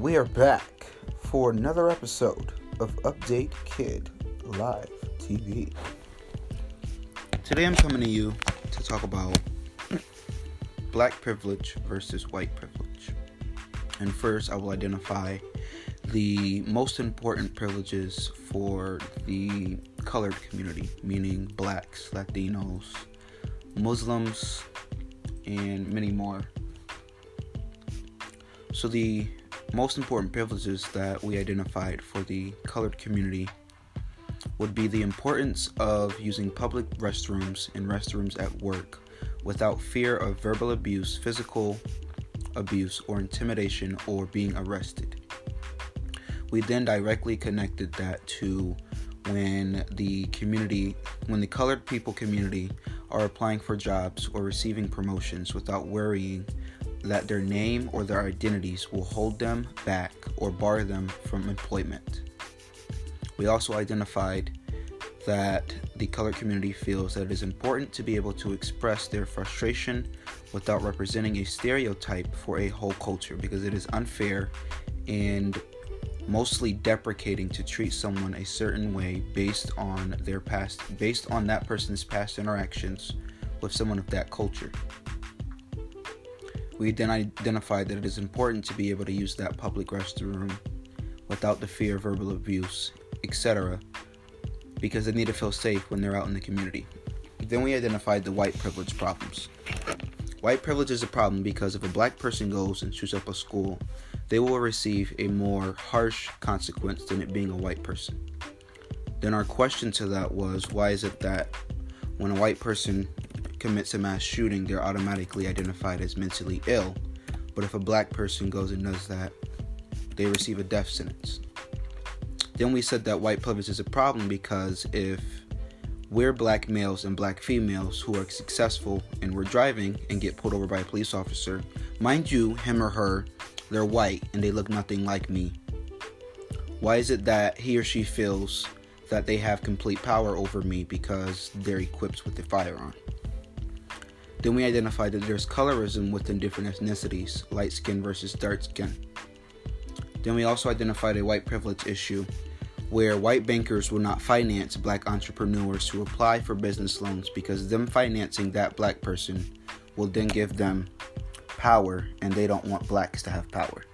We are back for another episode of Update Kid Live TV. Today I'm coming to you to talk about black privilege versus white privilege. And first, I will identify the most important privileges for the colored community, meaning blacks, Latinos, Muslims, and many more. So, the most important privileges that we identified for the colored community would be the importance of using public restrooms and restrooms at work without fear of verbal abuse, physical abuse, or intimidation, or being arrested. We then directly connected that to when the community, when the colored people community are applying for jobs or receiving promotions without worrying that their name or their identities will hold them back or bar them from employment. We also identified that the colored community feels that it is important to be able to express their frustration without representing a stereotype for a whole culture because it is unfair and mostly deprecating to treat someone a certain way based on their past based on that person's past interactions with someone of that culture. We then identified that it is important to be able to use that public restroom without the fear of verbal abuse, etc., because they need to feel safe when they're out in the community. Then we identified the white privilege problems. White privilege is a problem because if a black person goes and shoots up a school, they will receive a more harsh consequence than it being a white person. Then our question to that was why is it that when a white person commits a mass shooting, they're automatically identified as mentally ill, but if a black person goes and does that, they receive a death sentence? Then we said that white privilege is a problem because if we're black males and black females who are successful and we're driving and get pulled over by a police officer, mind you, him or her, they're white and they look nothing like me. Why is it that he or she feels that they have complete power over me because they're equipped with a firearm? Then we identified that there's colorism within different ethnicities, light skin versus dark skin. Then we also identified a white privilege issue where white bankers will not finance black entrepreneurs who apply for business loans because them financing that black person will then give them power and they don't want blacks to have power.